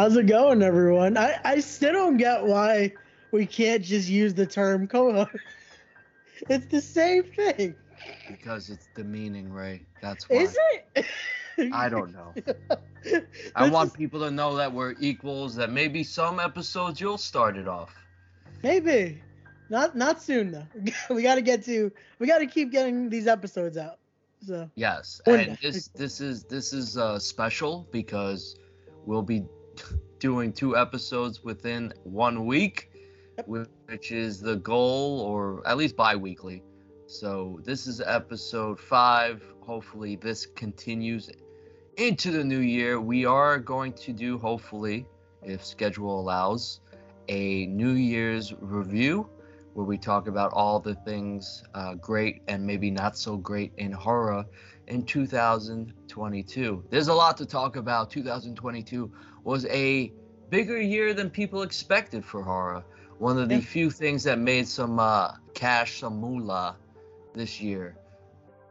How's it going, everyone? I, I still don't get why we can't just use the term co-host. It's the same thing. Because it's the meaning, Ray. That's why. Is it? I don't know. I want people to know that we're equals. That maybe some episodes you'll start it off. Maybe. Not not soon though. we got to get to. We got to keep getting these episodes out. So. Yes, and this this is this is uh, special because we'll be doing two episodes within one week, which is the goal, or at least bi-weekly. So this is episode five. Hopefully, this continues into the new year. We are going to do, hopefully, if schedule allows, a New Year's review where we talk about all the things uh, great and maybe not so great in horror in 2022. There's a lot to talk about. 2022 was a bigger year than people expected for horror. One of the few things that made some uh, cash, some moolah this year,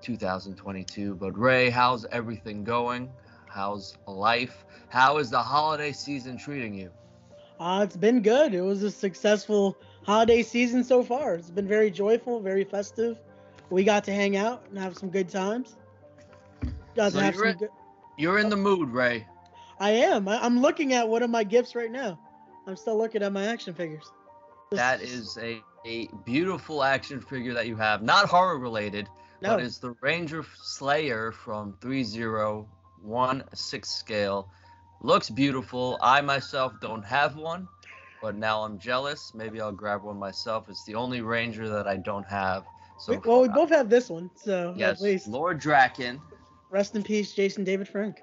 2022. But Ray, how's everything going? How's life? How is the holiday season treating you? Uh, it's been good. It was a successful holiday season so far. It's been very joyful, very festive. We got to hang out and have some good times. Got So to have you're some good. You're in the mood, Ray. I am. I, I'm looking at one of my gifts right now. I'm still looking at my action figures. That is a, a beautiful action figure that you have. Not horror related, no. but it's the Ranger Slayer from 3016 scale. Looks beautiful. I myself don't have one, but now I'm jealous. Maybe I'll grab one myself. It's the only Ranger that I don't have. So We- well, we uh, both have this one, so yes, at least Lord Drakkon. rest in peace, Jason David Frank.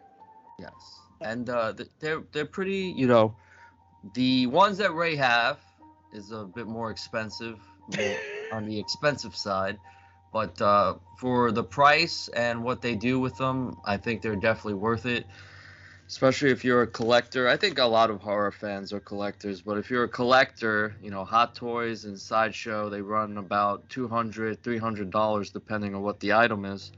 Yes, and uh, they're they're pretty. You know, the ones that Ray have is a bit more expensive, more on the expensive side, but uh, for the price and what they do with them, I think they're definitely worth it. Especially if you're a collector. I think a lot of horror fans are collectors, but if you're a collector, you know, Hot Toys and Sideshow, they run about 200 $300 depending on what the item is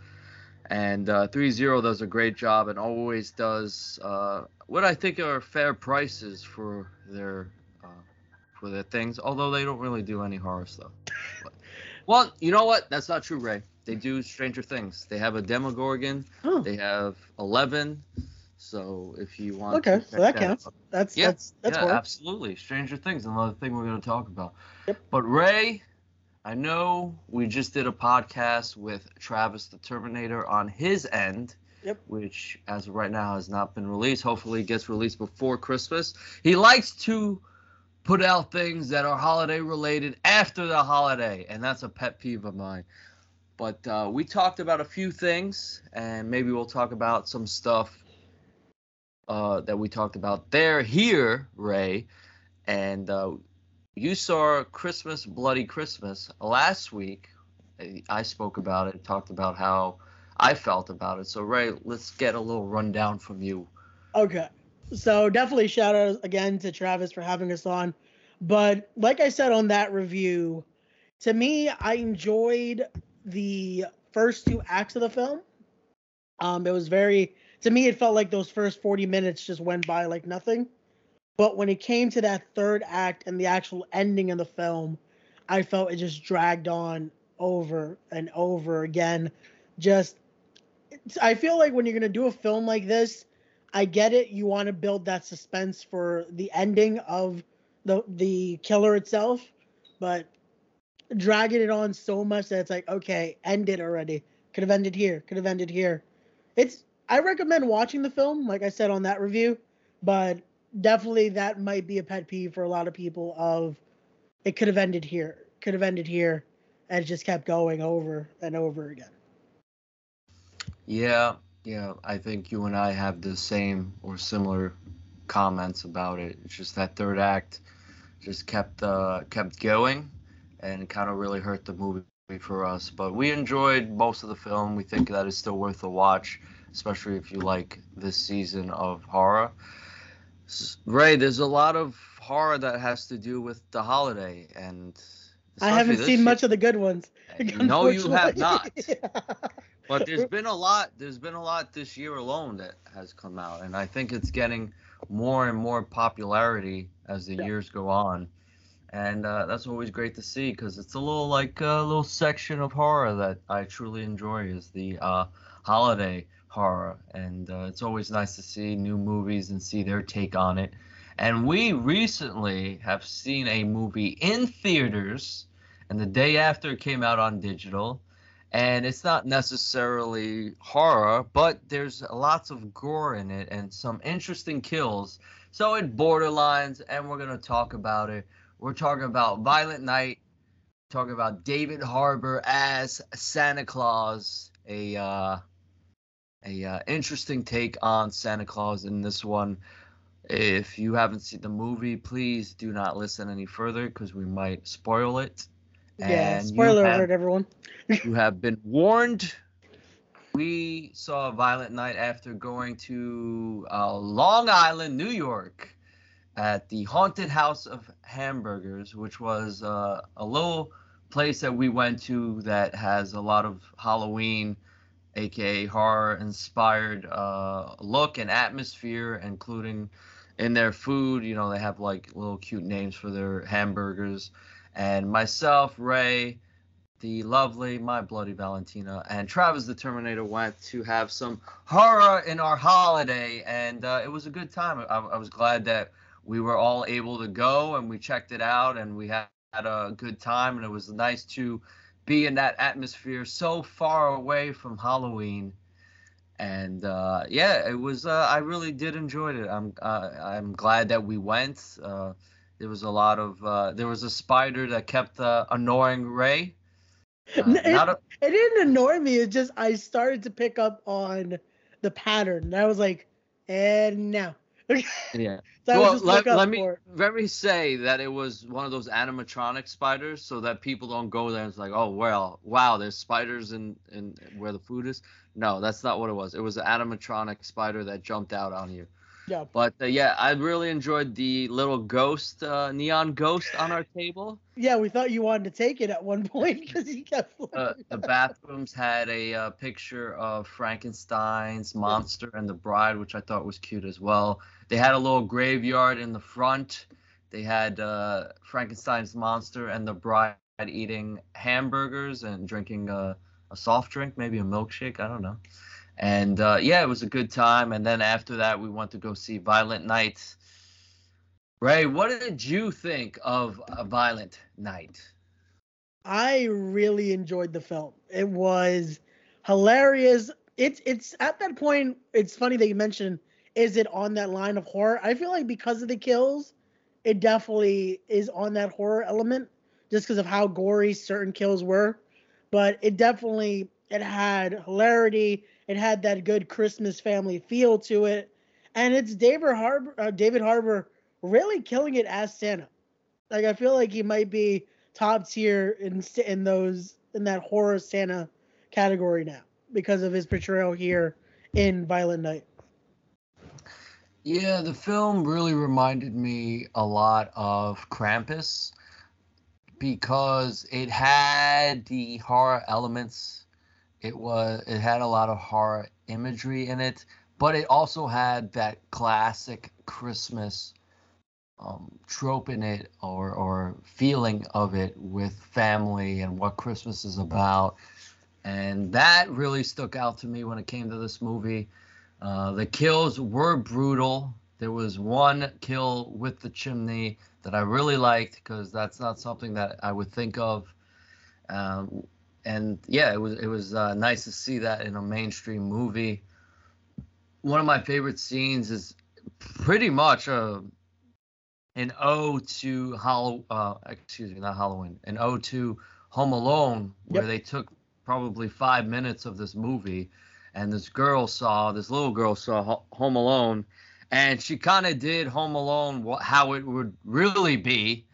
and uh, 3-0 does a great job and always does uh, what I think are fair prices for their uh, for their things. Although they don't really do any horror stuff. But- well, you know what? That's not true, Ray. They do Stranger Things. They have a Demogorgon. Oh, They have Eleven. So if you want, Okay, to so check that counts. out- that's Yeah, that's that's yeah, horror. absolutely. Stranger Things, another thing we're going to talk about. Yep. But Ray, I know we just did a podcast with Travis the Terminator on his end. Yep. Which, as of right now, has not been released. Hopefully, it gets released before Christmas. He likes to put out things that are holiday related after the holiday, and that's a pet peeve of mine. But uh, we talked about a few things, and maybe we'll talk about some stuff uh, that we talked about there, here, Ray. And uh, you saw Christmas, Bloody Christmas last week. I- spoke about it, talked about how I felt about it. So, Ray, let's get a little rundown from you. Okay. So definitely shout out again to Travis for having us on. But like I said on that review, to me, I enjoyed the first two acts of the film. Um, it was very to me, it felt like those first 40 minutes just went by like nothing. But when it came to that third act and the actual ending of the film, I felt it just dragged on over and over again. Just I feel like when you're gonna do a film like this, I get it. You want to build that suspense for the ending of the the killer itself, but dragging it on so much that it's like, okay, end it already. Could have ended here. Could have ended here. It's. I recommend watching the film, like I said on that review, but definitely that might be a pet peeve for a lot of people. Of it could have ended here. Could have ended here, and it just kept going over and over again. Yeah, yeah, I think you and I have the same or similar comments about it. It's just that third act just kept uh, kept going, and kind of really hurt the movie for us. But we enjoyed most of the film. We think that is still worth a watch, especially if you like this season of horror. Ray, there's a lot of horror that has to do with the holiday, and I haven't seen much of the good ones. No, you have not. unfortunately. But there's been a lot. There's been a lot this year alone that has come out, and I think it's getting more and more popularity as the Yeah. years go on. And uh, that's always great to see because it's a little like a little section of horror that I truly enjoy is the uh, holiday horror. And uh, it's always nice to see new movies and see their take on it. And we recently have seen a movie in theaters, and the day after it came out on digital. And it's not necessarily horror, but there's lots of gore in it and some interesting kills. So it borderlines, and we're going to talk about it. We're talking about Violent Night, talking about David Harbour as Santa Claus, a uh, a uh, interesting take on Santa Claus in this one. If you haven't seen the movie, please do not listen any further because we might spoil it. Yeah, And spoiler have- alert, everyone. You have been warned. We saw a Violent Night after going to uh, Long Island, New York, at the Haunted House of Hamburgers, which was uh, a little place that we went to that has a lot of Halloween, aka horror inspired uh, look and atmosphere, including in their food. You know, they have like little cute names for their hamburgers. And myself, Ray, the lovely My Bloody Valentina, and Travis the Terminator went to have some horror in our holiday, and uh, it was a good time. I, I was glad that we were all able to go and we checked it out and we had, had a good time, and it was nice to be in that atmosphere so far away from Halloween. And uh, yeah, it was. Uh, I really did enjoy it. I'm. Uh, I'm glad that we went. Uh, there was a lot of. Uh, there was a spider that kept uh, annoying Ray. It- a, It didn't annoy me. It just I started to pick up on the pattern. And I was like, and now. yeah. I well, let, let me for let me say that it was one of those animatronic spiders, so that people don't go there and it's like, oh well, wow, there's spiders in in where the food is. No, that's not what it was. It was an animatronic spider that jumped out on you. Yeah. But uh, yeah, I really enjoyed the little ghost, uh, neon ghost on our table. Yeah, we thought you wanted to take it at one point because he kept. Uh, the bathrooms had a uh, picture of Frankenstein's monster and the bride, which I thought was cute as well. They had a little graveyard in the front. They had uh, Frankenstein's monster and the bride eating hamburgers and drinking a, a soft drink, maybe a milkshake. I don't know. And uh, yeah, it was a good time. And then after that, we went to go see Violent Night. Ray, what did you think of a Violent Night? I really enjoyed the film. It was hilarious. It's it's at that point. It's funny that you mentioned. Is it on that line of horror? I feel like because of the kills, it definitely is on that horror element, just because of how gory certain kills were. But it definitely it had hilarity. It had that good Christmas family feel to it, and it's David Harbour. Uh, David Harbour really killing it as Santa. Like I feel like he might be top tier in in those in that horror Santa category now because of his portrayal here in Violent Night. Yeah, the film really reminded me a lot of Krampus because it had the horror elements. It was it had a lot of horror imagery in it, but it also had that classic Christmas um, trope in it or or feeling of it with family and what Christmas is about. And that really stuck out to me when it came to this movie. Uh, the kills were brutal. There was one kill with the chimney that I really liked because that's not something that I would think of. Um, and yeah, it was it was uh, nice to see that in a mainstream movie. One of my favorite scenes is pretty much a an ode to Hall uh, excuse me, not Halloween, an ode to Home Alone, where Yep. they took probably five minutes of this movie, and this girl saw this little girl saw Home Alone, and she kind of did Home Alone how it would really be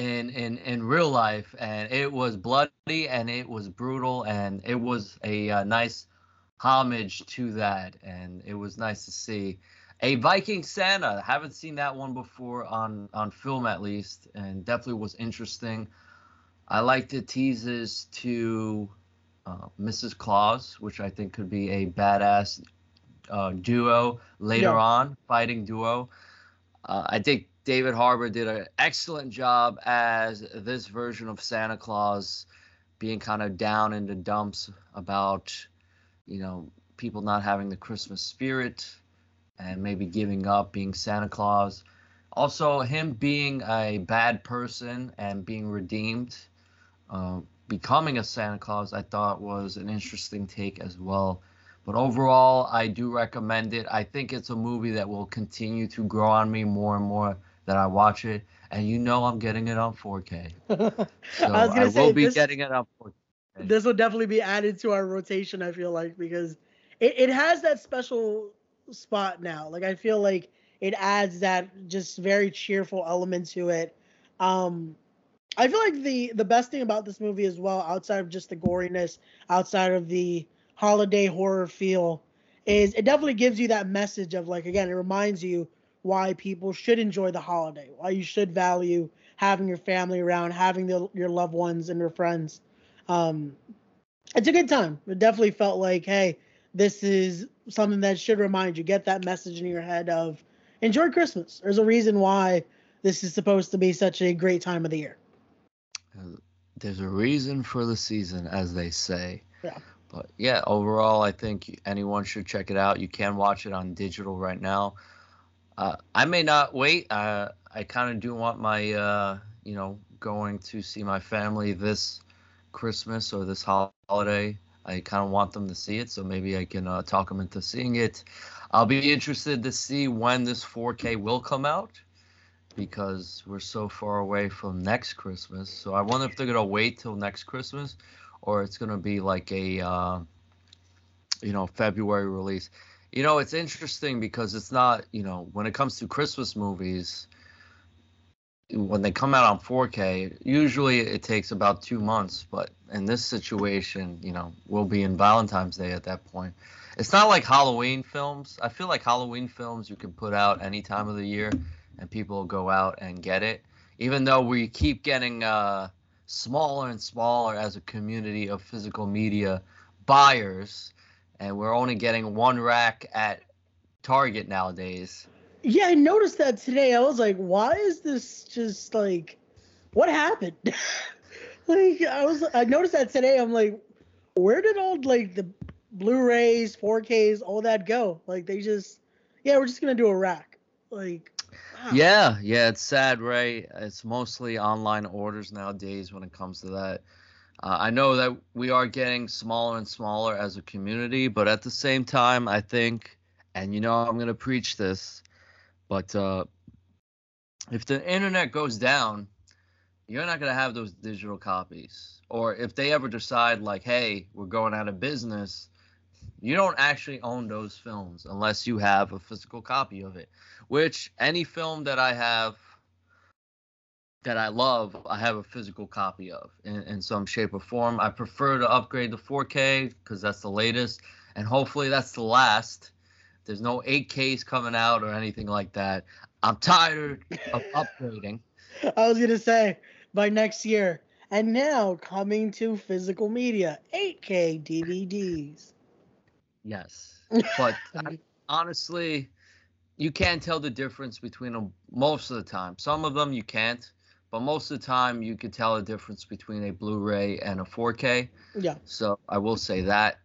in in in real life, and it was bloody and it was brutal, and it was a uh, nice homage to that, and it was nice to see a Viking Santa. Haven't seen that one before on on film at least, and definitely was interesting. I like the teases to uh, Mrs. Claus, which I think could be a badass uh, duo later Yeah. on, fighting duo. Uh, I think David Harbour did an excellent job as this version of Santa Claus, being kind of down in the dumps about, you know, people not having the Christmas spirit and maybe giving up being Santa Claus. Also, him being a bad person and being redeemed, uh, becoming a Santa Claus, I thought was an interesting take as well. But overall, I do recommend it. I think it's a movie that will continue to grow on me more and more that I watch it. And you know, I'm getting it on 4K. So I was gonna will say be this, getting it on 4K. this will definitely be added to our rotation. I feel like because it, it has that special spot now. Like I feel like it adds that just very cheerful element to it. Um, I feel like the the best thing about this movie as well, outside of just the goriness, outside of the holiday horror feel, is it definitely gives you that message of like again, it reminds you why people should enjoy the holiday, why you should value having your family around, having the, your loved ones and your friends. Um, it's a good time. It definitely felt like, hey, this is something that should remind you, get that message in your head of enjoy Christmas. There's a reason why this is supposed to be such a great time of the year. There's a reason for the season, as they say. Yeah. But yeah, overall, I think anyone should check it out. You can watch it on digital right now. Uh, I may not wait. Uh, I kind of do want my, uh, you know, going to see my family this Christmas or this holiday. I kind of want them to see it, so maybe I can uh, talk them into seeing it. I'll be interested to see when this 4K will come out because we're so far away from next Christmas. So I wonder if they're gonna wait till next Christmas, or it's gonna be like a, uh, you know, February release. You know, it's interesting because it's not, you know, when it comes to Christmas movies, when they come out on 4K, usually it takes about two months. But in this situation, you know, we'll be in Valentine's Day at that point. It's not like Halloween films. I feel like Halloween films you can put out any time of the year and people go out and get it. Even though we keep getting uh, smaller and smaller as a community of physical media buyers, and we're only getting one rack at Target nowadays. Yeah, I noticed that today. I was like, why is this just like, what happened? like, I was, I noticed that today. I'm like, where did all like the Blu-rays, 4Ks, all that go? Like, they just, yeah, we're just gonna do a rack. Like, wow. Yeah, yeah, it's sad, right? It's mostly online orders nowadays when it comes to that. Uh, I know that we are getting smaller and smaller as a community, but at the same time, I think, and you know, I'm going to preach this, but uh, if the internet goes down, you're not going to have those digital copies. Or if they ever decide, like, hey, we're going out of business, you don't actually own those films unless you have a physical copy of it. Which any film that I have that I love, I have a physical copy of in, in some shape or form. I prefer to upgrade to 4K because that's the latest, and hopefully that's the last. There's no 8Ks coming out or anything like that. I'm tired of upgrading. I was gonna say by next year. And now coming to physical media, 8K DVDs. Yes, but I, honestly, you can't tell the difference between them most of the time. Some of them you can't, but most of the time you can tell the difference between a Blu-ray and a 4K. Yeah. So I will say that.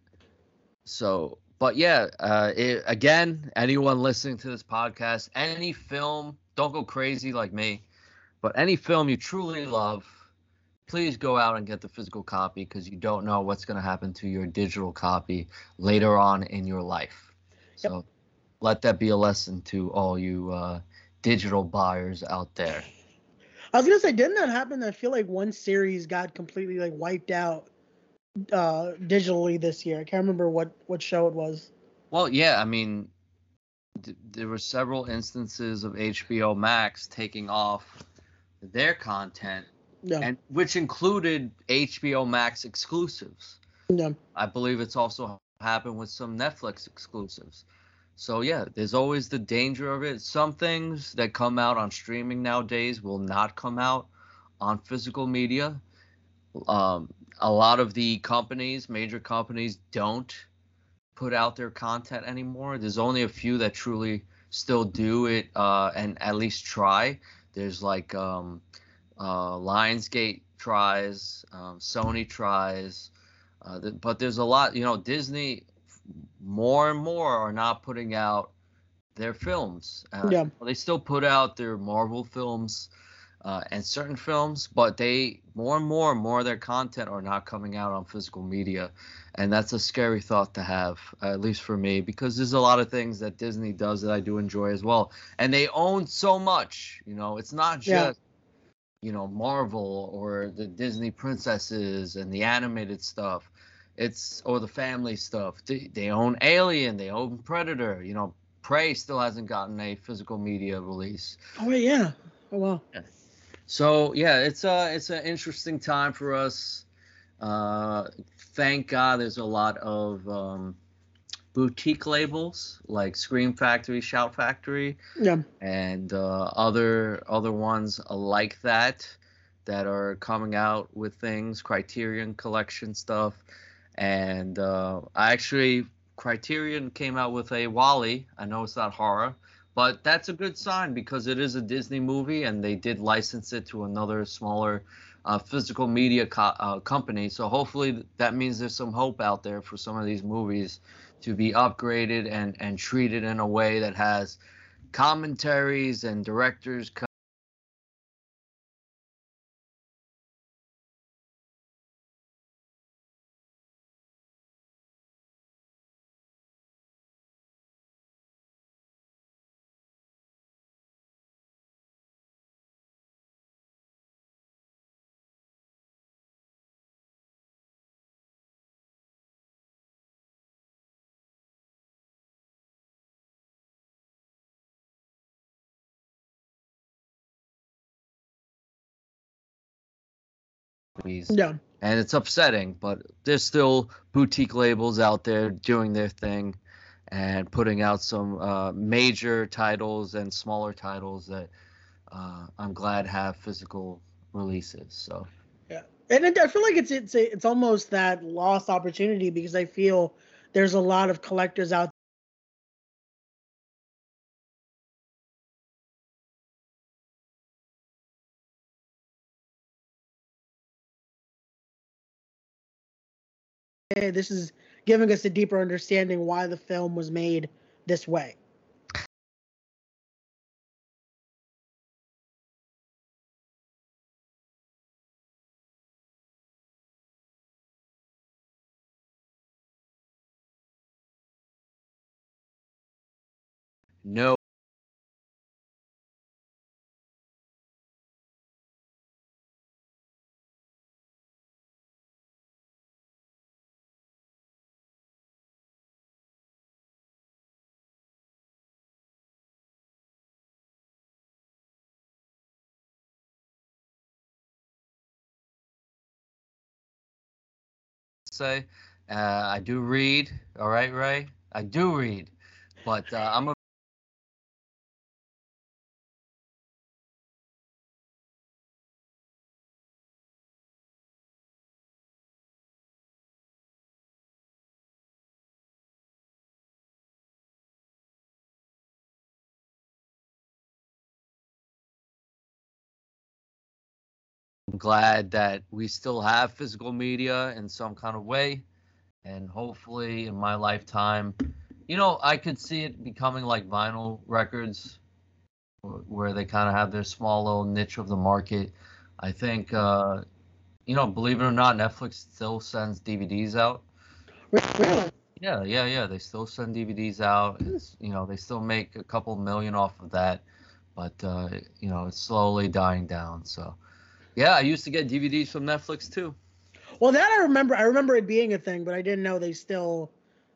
So, but yeah, uh, it, again, anyone listening to this podcast, any film, don't go crazy like me, but any film you truly love, please go out and get the physical copy because you don't know what's going to happen to your digital copy later on in your life. Yep. So let that be a lesson to all you uh, digital buyers out there. I was gonna say, didn't that happen? I feel like one series got completely like wiped out uh digitally this year. I can't remember what what show it was. Well, yeah, I mean, th- there were several instances of HBO Max taking off their content, No, and which included HBO Max exclusives. no. I believe it's also happened with some Netflix exclusives. So yeah, there's always the danger of it. Some things that come out on streaming nowadays will not come out on physical media. Um, a lot of the companies, major companies, don't put out their content anymore. There's only a few that truly still do it uh, and at least try. There's like um, uh, Lionsgate tries, um, Sony tries, uh, th- but there's a lot. You know, Disney more and more are not putting out their films. Uh, Yeah. They still put out their Marvel films uh, and certain films, but they more and more and more of their content are not coming out on physical media, and that's a scary thought to have, at least for me, because there's a lot of things that Disney does that I do enjoy as well, and they own so much. You know, it's not just. You know Marvel or the Disney princesses and the animated stuff. It's or the family stuff. They, they own Alien, they own Predator. You know, Prey still hasn't gotten a physical media release. Oh yeah. Oh wow. So yeah, it's a it's an interesting time for us. Uh, thank God, there's a lot of um, boutique labels like Scream Factory, Shout Factory, Yeah. and uh, other other ones like that that are coming out with things, Criterion Collection stuff, and uh, I actually Criterion came out with a WALL-E. I know it's not horror, but that's a good sign because it is a Disney movie, and they did license it to another smaller uh, physical media co- uh, company. So hopefully that means there's some hope out there for some of these movies to be upgraded and and treated in a way that has commentaries and directors movies. Yeah. and it's upsetting but there's still boutique labels out there doing their thing and putting out some uh, major titles and smaller titles that uh, i'm glad have physical releases so yeah, And it, I feel like it's it's it's almost that lost opportunity because I feel there's a lot of collectors out This is giving us a deeper understanding why the film was made this way. no say. Uh, i do read. All right ray? I do read. But uh, i'm a I'm glad that we still have physical media in some kind of way. And hopefully in my lifetime, you know, I could see it becoming like vinyl records where they kind of have their small little niche of the market. I think, uh, you know, believe it or not, Netflix still sends DVDs out. Really? Yeah, yeah, yeah. They still send DVDs out. It's you know they still make a couple million off of that, but uh, you know it's slowly dying down. So, yeah, I used to get DVDs from Netflix too. Well, that I remember. I remember it being a thing, but I didn't know they still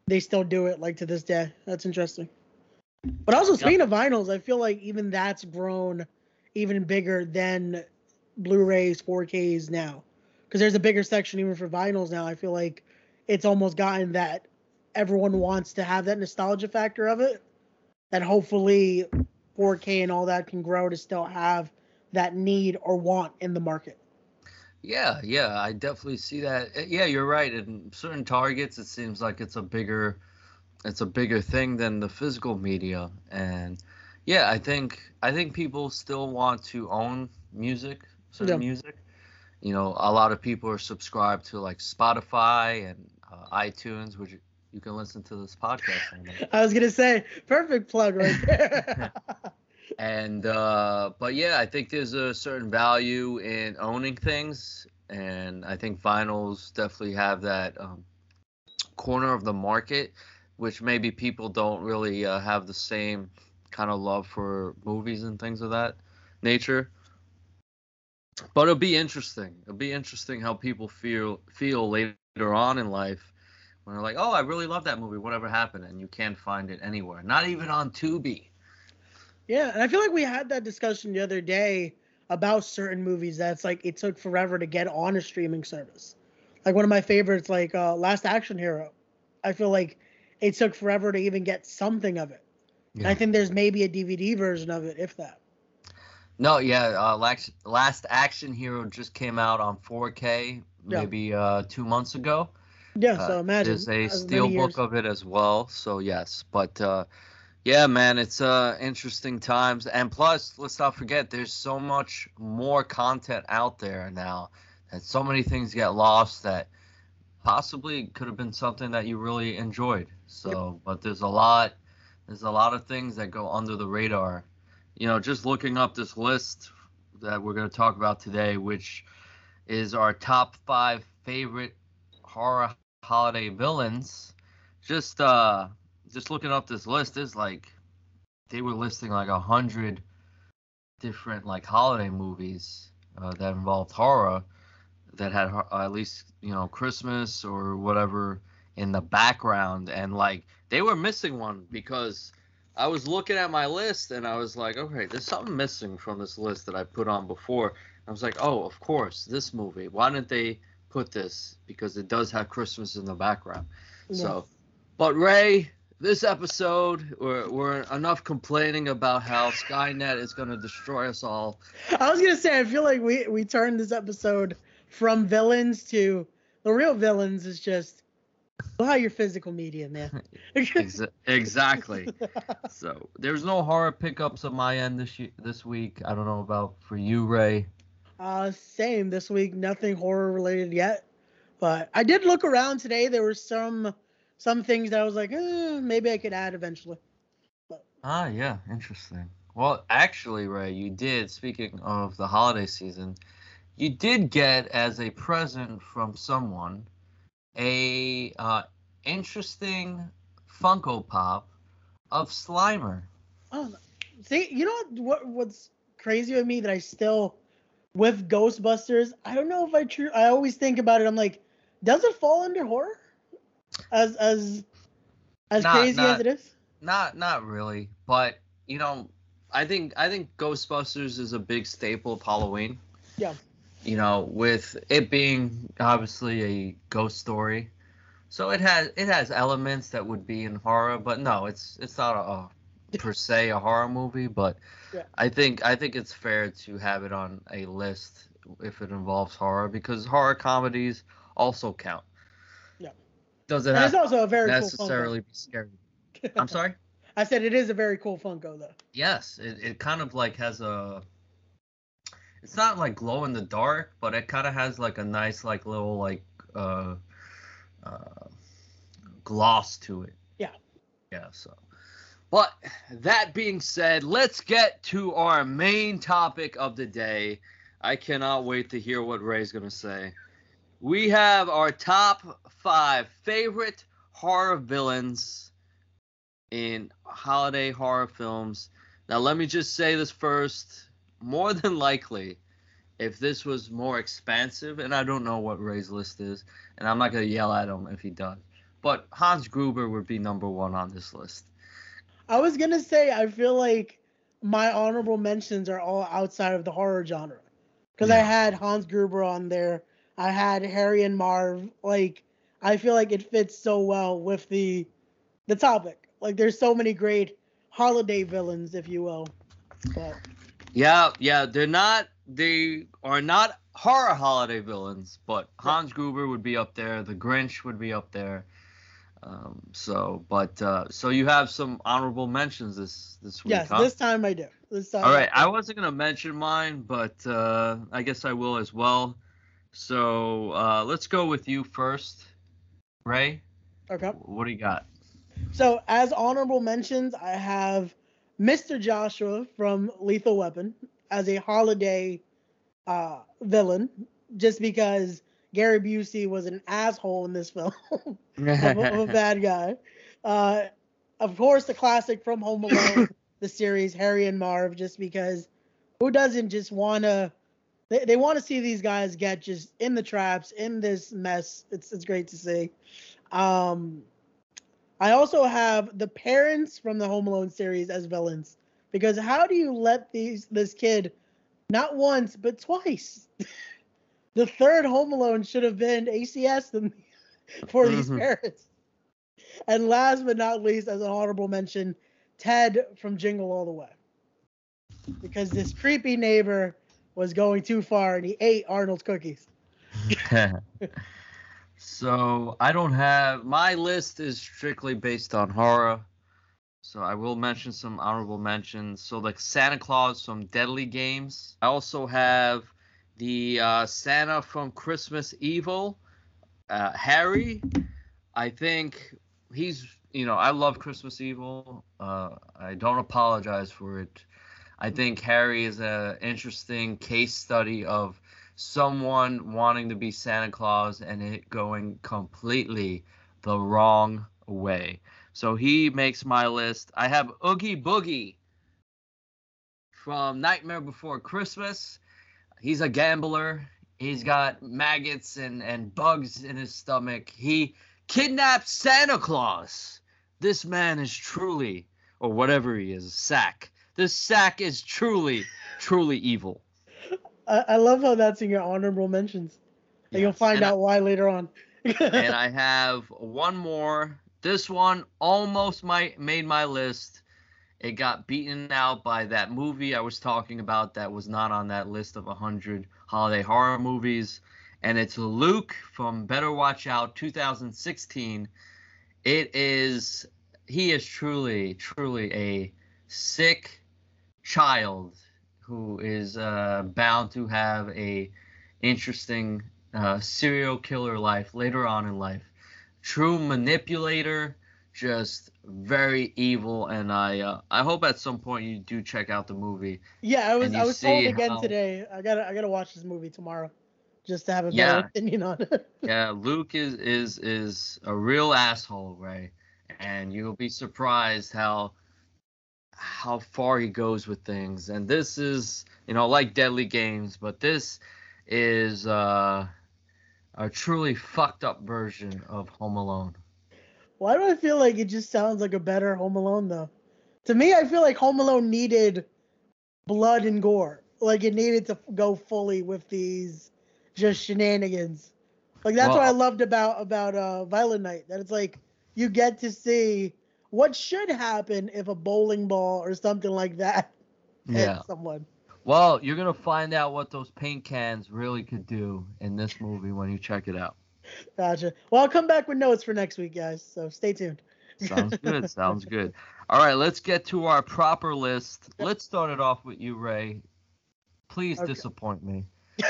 they still do it like to this day. That's interesting. But also speaking of vinyls, I feel like even that's grown even bigger than Blu-rays, 4Ks now, because there's a bigger section even for vinyls now. I feel like it's almost gotten that everyone wants to have that nostalgia factor of it. That hopefully 4K and all that can grow to still have that need or want in the market. Yeah, yeah, I definitely see that. Uh, Yeah, you're right. In certain targets, it seems like it's a bigger it's a bigger thing than the physical media, and yeah, I think I think people still want to own music, certain Yeah. music. You know, a lot of people are subscribed to like Spotify and uh, iTunes, which you can listen to this podcast I was gonna say perfect plug right there. and uh but yeah i think there's a certain value in owning things. And i think vinyls definitely have that um, corner of the market which maybe people don't really uh, have the same kind of love for movies and things of that nature. But it'll be interesting. It'll be interesting how people feel feel later on in life when they're like oh i really love that movie. Whatever happened? And you can't find it anywhere. Not even on tubi Yeah, and I feel like we had that discussion the other day about certain movies that's like it took forever to get on a streaming service. Like one of my favorites, like uh, Last Action Hero. I feel like it took forever to even get something of it. And I think there's maybe a DVD version of it, if that. No, yeah, uh, Last, Last Action Hero just came out on 4K Yeah. maybe uh, two months ago. Yeah, Uh, so imagine. There's a as many steel years- book of it as well, so yes. But uh, yeah, man, it's uh, interesting times, and plus, let's not forget, there's so much more content out there now, and so many things get lost that possibly could have been something that you really enjoyed. So, but there's a lot, there's a lot of things that go under the radar. You know, just looking up this list that we're going to talk about today, which is our top five favorite horror holiday villains. Just uh, just looking up this list is like they were listing like a hundred different like holiday movies uh, that involved horror that had ho- at least you know Christmas or whatever in the background, and like they were missing one because I was looking at my list and I was like, okay, there's something missing from this list that I put on before. I was like, oh, of course, this movie. Why didn't they put this? Because it does have Christmas in the background. Yeah. So, but Ray, this episode, we're, we're enough complaining about how Skynet is going to destroy us all. I was gonna say, I feel like we we turned this episode from villains to the real villains is just how your physical media, man. Exa- exactly. So there's no horror pickups on my end this this week. I don't know about for you, Ray. Uh, same this week. Nothing horror related yet, but I did look around today. There were some some things that I was like, eh, maybe I could add eventually. Ah, yeah, interesting. Well, actually, Ray, you did. Speaking of the holiday season, you did get as a present from someone a uh, interesting Funko Pop of Slimer. Oh, see, you know what, what? What's crazy with me that I still with Ghostbusters. I don't know if I true. I always think about it. I'm like, does it fall under horror? As as as Not- crazy not- as it is. Not not really, but you know, I think I think Ghostbusters is a big staple of Halloween. Yeah. You know, with it being obviously a ghost story, so it has it has elements that would be in horror, but no, it's it's not a, a per se a horror movie. But Yeah. I think I think it's fair to have it on a list if it involves horror because horror comedies also count. Doesn't And have it's also a very necessarily be scary. I'm sorry. I said it is a very cool Funko though. Yes, it, it kind of like has a. It's not like glow in the dark, but it kind of has like a nice like little like uh, uh, gloss to it. Yeah. Yeah. So, but that being said, let's get to our main topic of the day. I cannot wait to hear what Ray's gonna say. We have our top five favorite horror villains in holiday horror films. Now, let me just say this first. More than likely, if this was more expansive, and I don't know what Ray's list is, and I'm not going to yell at him if he does, but Hans Gruber would be number one on this list. I was gonna say I feel like my honorable mentions are all outside of the horror genre because I had Hans Gruber on there. I had Harry and Marv. Like I feel like it fits so well with the the topic. Like there's so many great holiday villains, if you will. But Yeah, yeah, they're not, they are not horror holiday villains, but Hans Gruber would be up there. The Grinch would be up there. Um, so, but uh, so you have some honorable mentions this this week. Yes, huh? this time I do. This time. All right, I wasn't gonna mention mine, but uh, I guess I will as well. So uh, let's go with you first, Ray. Okay. What do you got? So as honorable mentions, I have Mr. Joshua from Lethal Weapon as a holiday uh, villain, just because Gary Busey was an asshole in this film, of, a, a bad guy. Uh, of course, the classic from Home Alone, the series Harry and Marv, just because who doesn't just want to? They, they want to see these guys get just in the traps, in this mess. It's it's great to see. Um, I also have the parents from the Home Alone series as villains because how do you let these this kid not once but twice? the third Home Alone should have been ACS for these Mhm. parents. And last but not least, as an honorable mention, Ted from Jingle All the Way. Because this creepy neighbor was going too far and he ate Arnold's cookies. so I don't have my list is strictly based on horror. So I will mention some honorable mentions. So like Santa Claus from Deadly Games. I also have the uh, Santa from Christmas Evil, uh, Harry. I think he's you know I love Christmas Evil. Uh, I don't apologize for it. I think Harry is an interesting case study of someone wanting to be Santa Claus and it going completely the wrong way. So he makes my list. I have Oogie Boogie from Nightmare Before Christmas. He's a gambler. He's got maggots and, and bugs in his stomach. He kidnaps Santa Claus. This man is truly, or whatever he is, a sack. This sack is truly, truly evil. I, I love how that's in your honorable mentions. And you'll find and I- out why later on. and I have one more. This one almost my made my list. It got beaten out by that movie I was talking about that was not on that list of 100 holiday horror movies. And it's Luke from Better Watch Out 2016. It is, he is truly, truly a sick child who is uh, bound to have a interesting uh, serial killer life later on in life. True manipulator, just very evil, and I uh, I hope at some point you do check out the movie. yeah, I was I was told again how- today. I gotta I gotta watch this movie tomorrow, just to have a better Yeah. opinion on it. Yeah, Luke is is is a real asshole, Ray, and you'll be surprised how how far he goes with things. And this is you know like Deadly Games, but this is uh, a truly fucked up version of Home Alone. Why do I feel like it just sounds like a better Home Alone though? To me, I feel like Home Alone needed blood and gore. Like it needed to go fully with these just shenanigans. Like that's what I loved about about uh Violent Night. That it's like you get to see what should happen if a bowling ball or something like that hit someone. Well, you're gonna find out what those paint cans really could do in this movie when you check it out. Gotcha. Well, I'll come back with notes for next week, guys. So stay tuned. Sounds good. Sounds good. All right, let's get to our proper list. Let's start it off with you, Ray. Please Okay. disappoint me.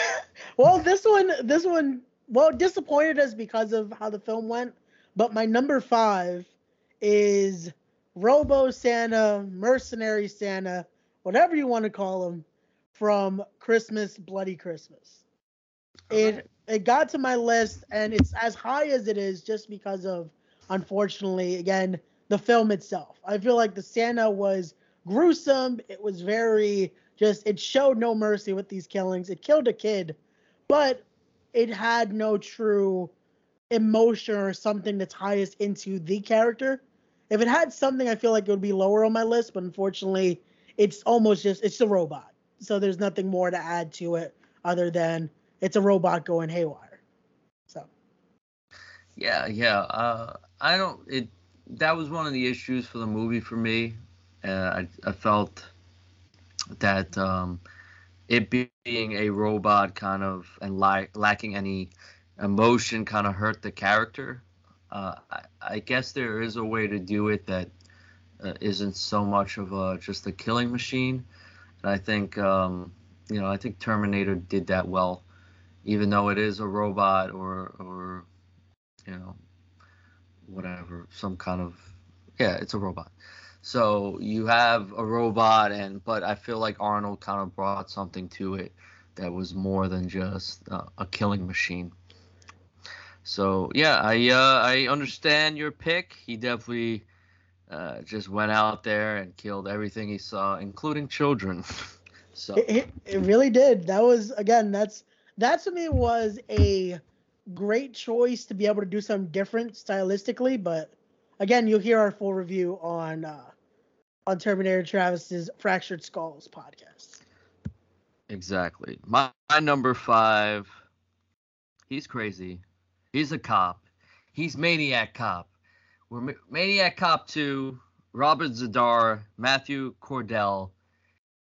Well, this one, this one, well, disappointed us because of how the film went. But my number five is Robo Santa, Mercenary Santa, whatever you want to call him, from Christmas Bloody Christmas. It it got to my list, and it's as high as it is just because of, unfortunately, again, the film itself. I feel like the Santa was gruesome. It was very just. It showed no mercy with these killings. It killed a kid, but it had no true emotion or something that's highest into the character. If it had something, I feel like it would be lower on my list, but unfortunately, it's almost just it's a robot. So there's nothing more to add to it other than it's a robot going haywire. So Yeah, yeah. Uh, I don't. It that was one of the issues for the movie for me. Uh, I I felt that um, it being a robot kind of and li- lacking any emotion kind of hurt the character Uh, I, I guess there is a way to do it that uh, not so much of a just a killing machine, and I think um, you know I think Terminator did that well, even though it is a robot or or you know whatever some kind of yeah it's a robot. So you have a robot, and but I feel like Arnold kind of brought something to it that was more than just uh, a killing machine. So yeah, I uh, I understand your pick. He definitely uh, just went out there and killed everything he saw, including children. so it, it really did. That was again. That's that to me was a great choice to be able to do something different stylistically. But again, you'll hear our full review on uh, on Terminator Travis's Fractured Skulls podcast. Exactly. My, my number five. He's crazy. He's a cop. He's Maniac Cop. We're Maniac Cop 2, Robert Z'Dar, Matthew Cordell.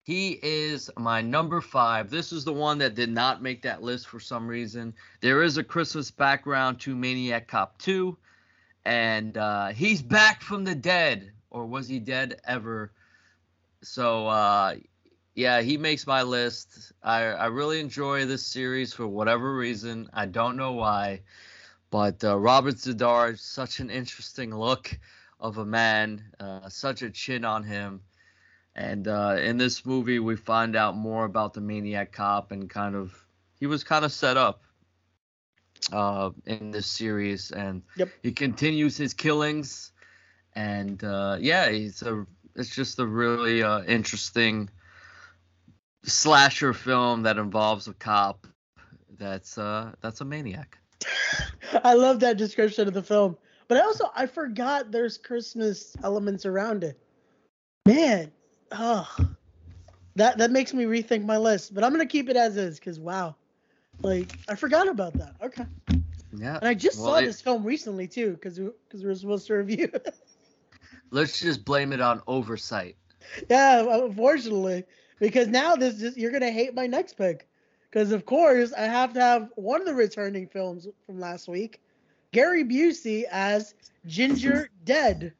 He is my number five. This is the one that did not make that list for some reason. There is a Christmas background to Maniac Cop 2, and uh, he's back from the dead, or was he dead ever? So, uh, yeah, he makes my list. I, I really enjoy this series for whatever reason. I don't know why. But uh, Robert Z'Dar, such an interesting look of a man, uh, such a chin on him. And uh, in this movie, we find out more about the maniac cop and kind of he was kind of set up uh, in this series, and yep. he continues his killings. And uh, yeah, he's a it's just a really uh, interesting slasher film that involves a cop that's uh that's a maniac. I love that description of the film. But I also I forgot there's Christmas elements around it. Man, oh, that that makes me rethink my list. But I'm gonna keep it as is because wow, like I forgot about that. Okay. Yeah. And I just well, saw it, this film recently too because because we were supposed to review. let's just blame it on oversight. Yeah, unfortunately, because now this is you're gonna hate my next pick, because of course I have to have one of the returning films from last week, Gary Busey as Ginger Dead.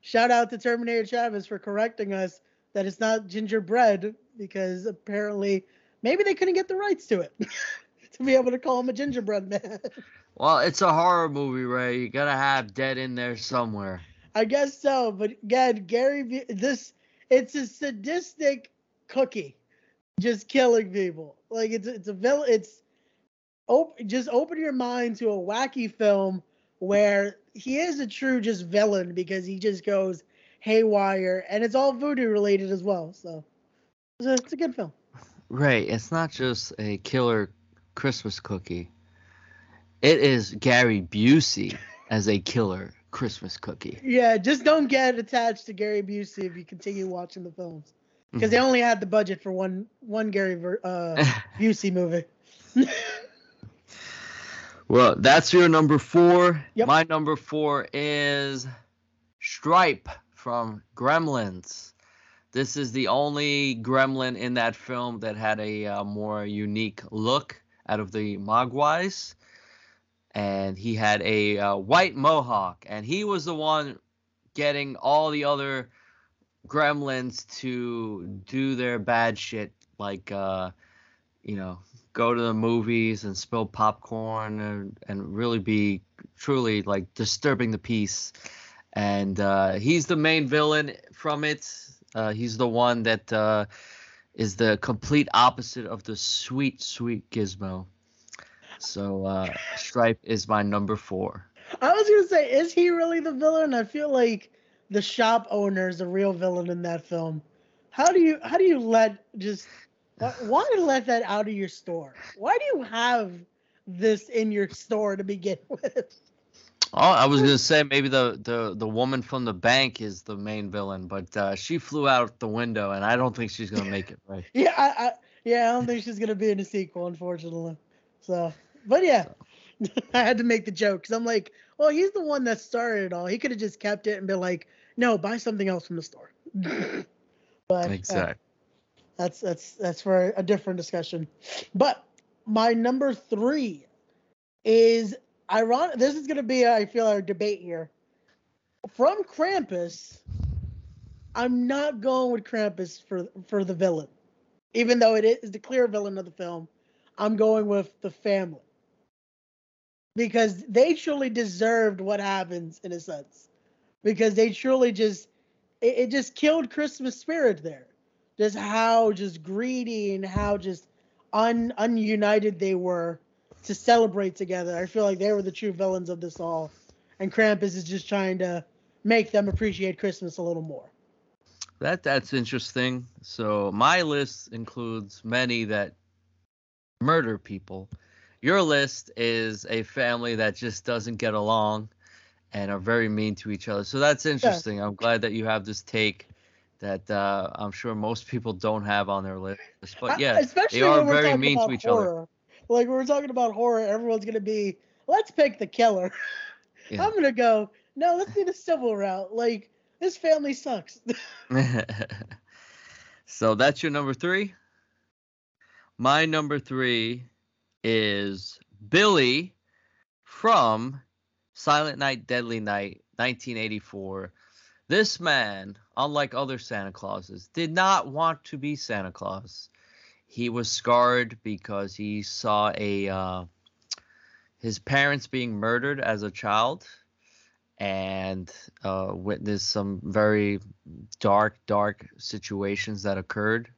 Shout out to Terminator Travis for correcting us that it's not gingerbread because apparently maybe they couldn't get the rights to it to be able to call him a gingerbread man. Well, it's a horror movie, Ray. You gotta have dead in there somewhere. I guess so, but again, Gary, this it's a sadistic cookie, just killing people. Like it's it's a villain. It's op- just open your mind to a wacky film where he is a true just villain because he just goes haywire, and it's all voodoo related as well. So it's a, it's a good film. Right. It's not just a killer Christmas cookie. It is Gary Busey as a killer Christmas cookie. Yeah, just don't get attached to Gary Busey if you continue watching the films, because they mm-hmm. only had the budget for one one Gary uh, Busey movie. well, that's your number four. Yep. My number four is Stripe from Gremlins. This is the only gremlin in that film that had a uh, more unique look out of the Mogwais and he had a uh, white mohawk, and he was the one getting all the other gremlins to do their bad shit, like uh, you know, go to the movies and spill popcorn and, and really be truly like disturbing the peace. And uh, he's the main villain from it. Uh, he's the one that uh, is the complete opposite of the sweet, sweet Gizmo. So uh, Stripe is my number four. I was gonna say, is he really the villain? I feel like the shop owner is the real villain in that film. How do you how do you let just why let that out of your store? Why do you have this in your store to begin with? Oh, I was gonna say maybe the, the, the woman from the bank is the main villain, but uh, she flew out the window, and I don't think she's gonna make it right. yeah, I, I, yeah, I don't think she's gonna be in a sequel, unfortunately. So but yeah, I had to make the joke because I'm like, well, he's the one that started it all. He could have just kept it and been like, no, buy something else from the store. but exactly. Uh, that's that's that's for a different discussion. But my number three is ironic. This is going to be, I feel, our debate here. From Krampus, I'm not going with Krampus for for the villain, even though it is the clear villain of the film. I'm going with the family because they truly deserved what happens in a sense, because they truly just it, it just killed Christmas spirit there, just how just greedy and how just un ununited they were to celebrate together. I feel like they were the true villains of this all, and Krampus is just trying to make them appreciate Christmas a little more. That that's interesting. So my list includes many that murder people. Your list is a family that just doesn't get along and are very mean to each other. So that's interesting. Yeah. I'm glad that you have this take that uh, I'm sure most people don't have on their list. But yeah, Especially they are very mean to each horror. other. Like when we're talking about horror, everyone's gonna be, let's pick the killer. Yeah. I'm gonna go, no, let's do the civil route. Like this family sucks. so that's your number three. My number three is Billy from Silent Night, Deadly Night, 1984. This man, unlike other Santa Clauses, did not want to be Santa Claus. He was scarred because he saw a uh, his parents being murdered as a child and uh, witnessed some very dark, dark situations that occurred.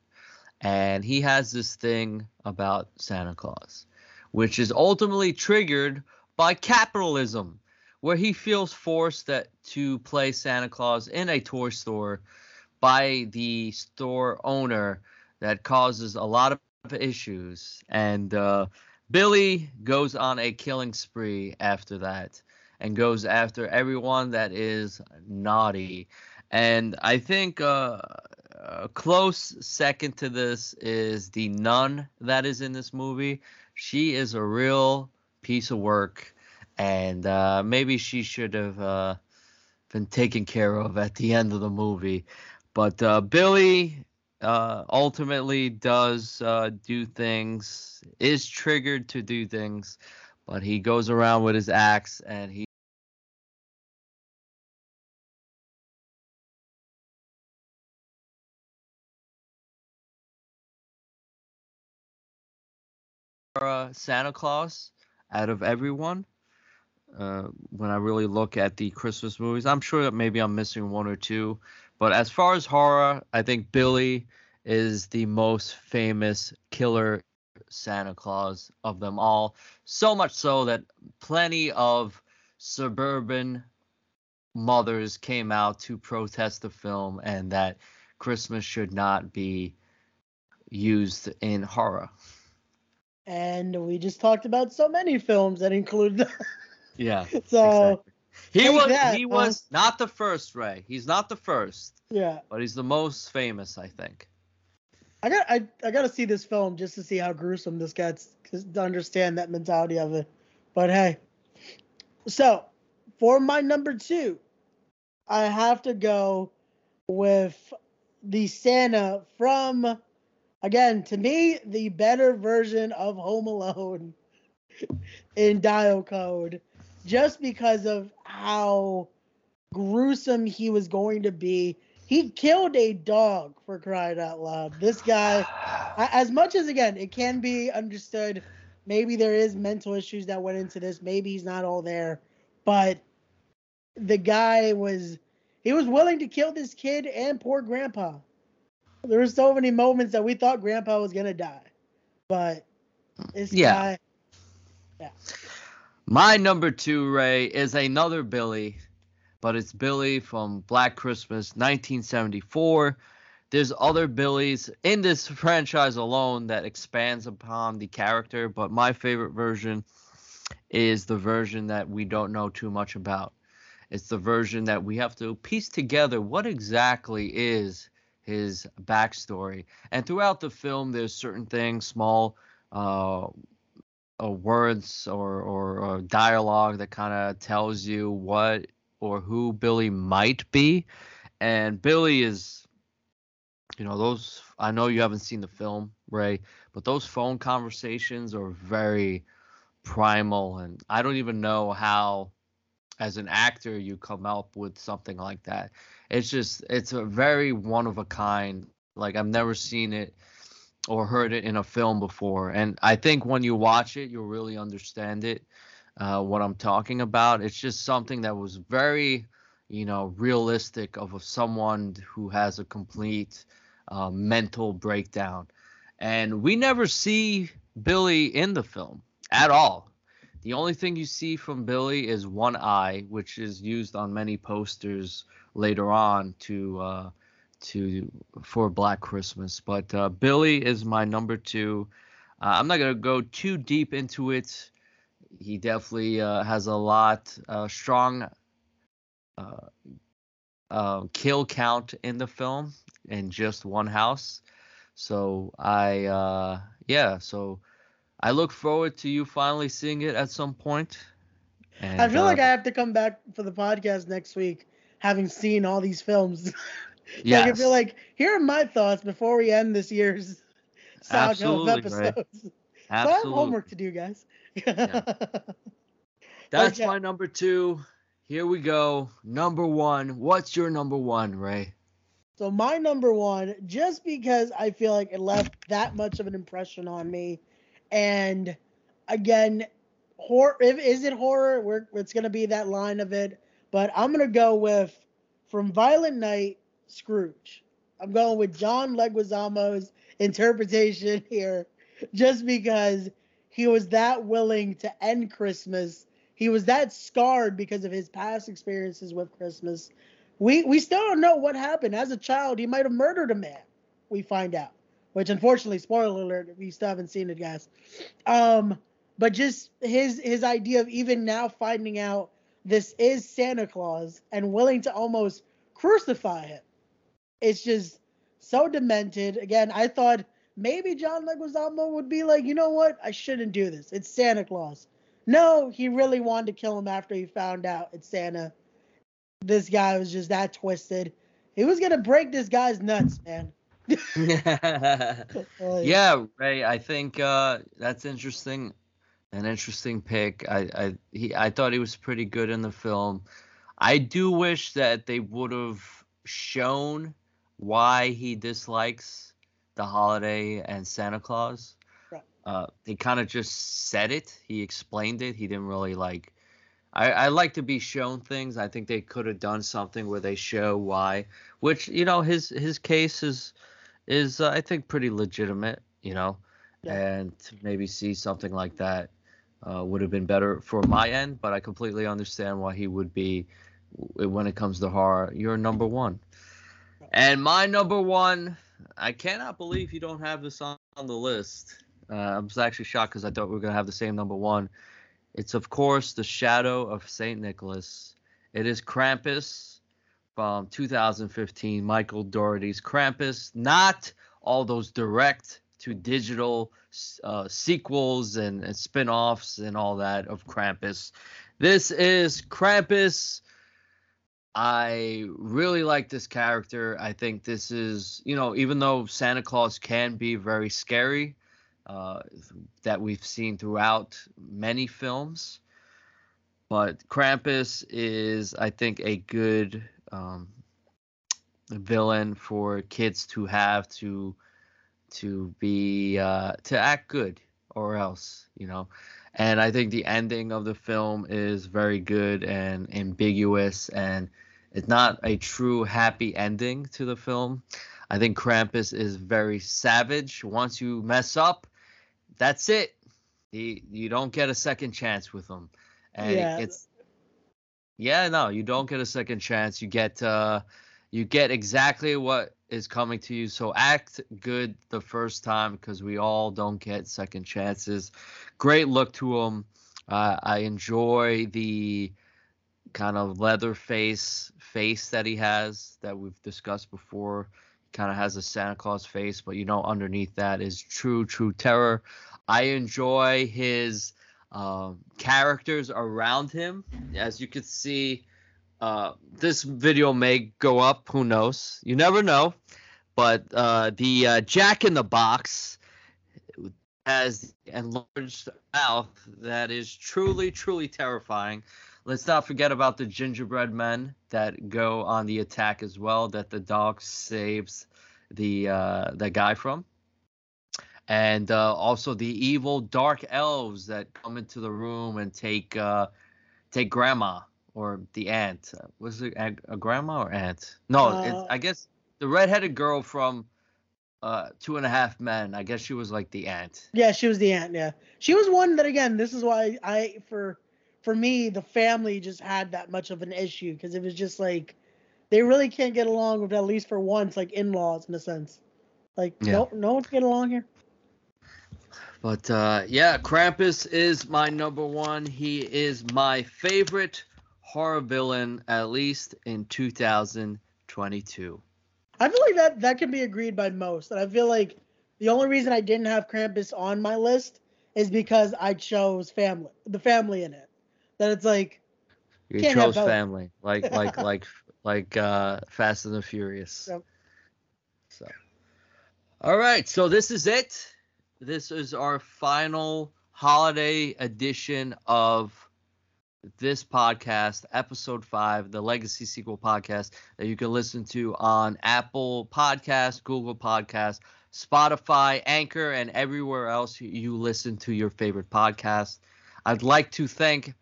And he has this thing about Santa Claus, which is ultimately triggered by capitalism, where he feels forced that to play Santa Claus in a toy store by the store owner that causes a lot of issues. And uh, Billy goes on a killing spree after that and goes after everyone that is naughty. And I think uh, a close second to this is the nun that is in this movie. She is a real piece of work, and uh, maybe she should have uh, been taken care of at the end of the movie. But uh, Billy uh, ultimately does uh, do things, is triggered to do things, but he goes around with his axe and he Santa Claus out of everyone. Uh, when I really look at the Christmas movies, I'm sure that maybe I'm missing one or two, but as far as horror, I think Billy is the most famous killer Santa Claus of them all. So much so that plenty of suburban mothers came out to protest the film and that Christmas should not be used in horror. And we just talked about so many films that include. Yeah. So exactly. he was that, he was not the first Ray. He's not the first. Yeah. But he's the most famous, I think. I got I, I got to see this film just to see how gruesome this gets to understand that mentality of it. But hey, so for my number two, I have to go with the Santa from again, to me, the better version of Home Alone in Dial Code, just because of how gruesome he was going to be. He killed a dog for crying out loud. This guy, as much as again, it can be understood. Maybe there is mental issues that went into this. Maybe he's not all there, but the guy was he was willing to kill this kid and poor grandpa there were so many moments that we thought Grandpa was gonna die, but this yeah. guy, yeah. My number two, Ray, is another Billy, but it's Billy from Black Christmas, 1974. There's other Billies in this franchise alone that expands upon the character, but my favorite version is the version that we don't know too much about. It's the version that we have to piece together what exactly is his backstory. And throughout the film, there's certain things, small uh, uh, words or, or, or dialogue that kind of tells you what or who Billy might be. And Billy is, you know, those. I know you haven't seen the film, Ray, but those phone conversations are very, primal, and I don't even know how, as an actor, you come up with something like that. It's just it's a very one of a kind. Like I've never seen it or heard it in a film before, and I think when you watch it, you'll really understand it. Uh, what I'm talking about. It's just something that was very, you know, realistic of someone who has a complete uh, mental breakdown. And we never see Billy in the film at all. The only thing you see from Billy is one eye, which is used on many posters later on to uh, to for Black Christmas. But uh, Billy is my number two. Uh, I'm not gonna go too deep into it. He definitely uh, has a lot uh, strong uh, kill count in the film in just one house. So I uh yeah, so I look forward to you finally seeing it at some point. And, I feel uh, like I have to come back for the podcast next week, having seen all these films. yeah, like I feel like here are my thoughts before we end this year's saga of episodes. Right. So I have homework to do, guys. yeah. That's okay. my number two. Here we go. Number one. What's your number one, Ray? So my number one, just because I feel like it left that much of an impression on me, and again, horror. If, is it horror? We're, it's gonna be that line of it, but I'm gonna go with from Violent Night, Scrooge. I'm going with John Leguizamo's interpretation here, just because he was that willing to end Christmas. He was that scarred because of his past experiences with Christmas we we still don't know what happened. As a child, he might have murdered a man. We find out, which unfortunately, spoiler alert, we still haven't seen it, guys. Um, but just his his idea of even now finding out this is Santa Claus and willing to almost crucify him. It's just so demented. Again, I thought maybe John Leguizamo would be like, you know what? I shouldn't do this. It's Santa Claus. No, he really wanted to kill him after he found out it's Santa this guy was just that twisted. He was gonna break this guy's nuts, man. yeah, Ray. I think uh, that's interesting. An interesting pick. I I he I thought he was pretty good in the film. I do wish that they would have shown why he dislikes the holiday and Santa Claus. Right. Uh, they kind of just said it. He explained it. He didn't really like I, I like to be shown things. I think they could have done something where they show why, which you know his his case is is uh, I think pretty legitimate, you know, yeah. and maybe see something like that uh, would have been better for my end. But I completely understand why he would be when it comes to horror. You're number one, and my number one. I cannot believe you don't have this on, on the list. Uh, I was actually shocked because I thought we were gonna have the same number one. It's, of course, the shadow of St. Nicholas. It is Krampus from 2015, Michael Dougherty's Krampus, not all those direct to digital uh, sequels and, and spin offs and all that of Krampus. This is Krampus. I really like this character. I think this is, you know, even though Santa Claus can be very scary, uh, that we've seen throughout many films. But Krampus is, I think, a good um, villain for kids to have to to be uh, to act good or else, you know. And I think the ending of the film is very good and ambiguous, and it's not a true happy ending to the film. I think Krampus is very savage. Once you mess up, that's it. He, you don't get a second chance with him, and yeah. it's yeah, no, you don't get a second chance. You get uh, you get exactly what is coming to you. So act good the first time because we all don't get second chances. Great look to him. Uh, I enjoy the kind of leather face face that he has that we've discussed before. Kind of has a Santa Claus face, but you know underneath that is true, true terror. I enjoy his uh, characters around him. As you can see, uh, this video may go up. Who knows? You never know. But uh, the uh, Jack in the Box, has enlarged mouth that is truly, truly terrifying. Let's not forget about the gingerbread men that go on the attack as well. That the dog saves the uh, the guy from, and uh, also the evil dark elves that come into the room and take uh, take grandma or the aunt. Was it a, a grandma or aunt? No, Uh, I guess the redheaded girl from uh, Two and a Half Men. I guess she was like the aunt. Yeah, she was the aunt. Yeah, she was one that again. This is why I for for me the family just had that much of an issue because it was just like they really can't get along with at least for once like in-laws in a sense. Like Yeah. no no one can get along here. But uh, yeah, Krampus is my number one. He is my favorite horror villain, at least in 2022. I feel like that that can be agreed by most, and I feel like the only reason I didn't have Krampus on my list is because I chose family, the family in it. That it's like You chose family, like like like like uh, Fast and the Furious. Yep. So, all right. So this is it. This is our final holiday edition of this podcast, episode five, the Legacy Sequel podcast that you can listen to on Apple Podcast, Google Podcast, Spotify, Anchor, and everywhere else you listen to your favorite podcast. I'd like to thank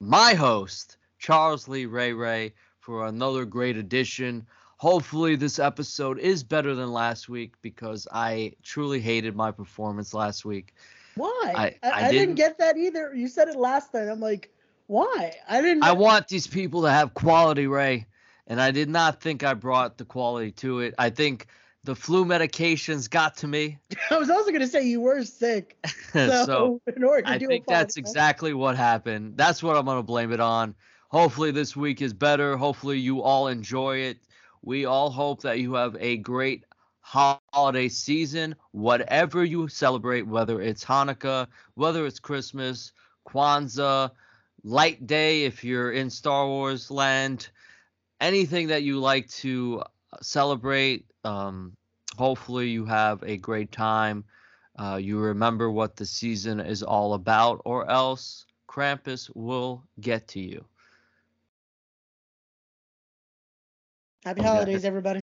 my host, Charles Lee Ray Ray, for another great edition. Hopefully, this episode is better than last week because I truly hated my performance last week. why? I- I, I didn't didn't- get that either. You said it last time. I'm like, why? I didn't. I want these people to have quality, Ray, and I did not think I brought the quality to it. I think the flu medications got to me. I was also gonna say you were sick. So, so in order to I do think that's exactly what happened. That's what I'm going to blame it on. Hopefully, this week is better. Hopefully, you all enjoy it. We all hope that you have a great holiday season, whatever you celebrate, whether it's Hanukkah, whether it's Christmas, Kwanzaa, Life Day if you're in Star Wars land, anything that you like to celebrate. Um, hopefully, you have a great time. Uh, you remember what the season is all about, or else Krampus will get to you. Happy holidays, everybody.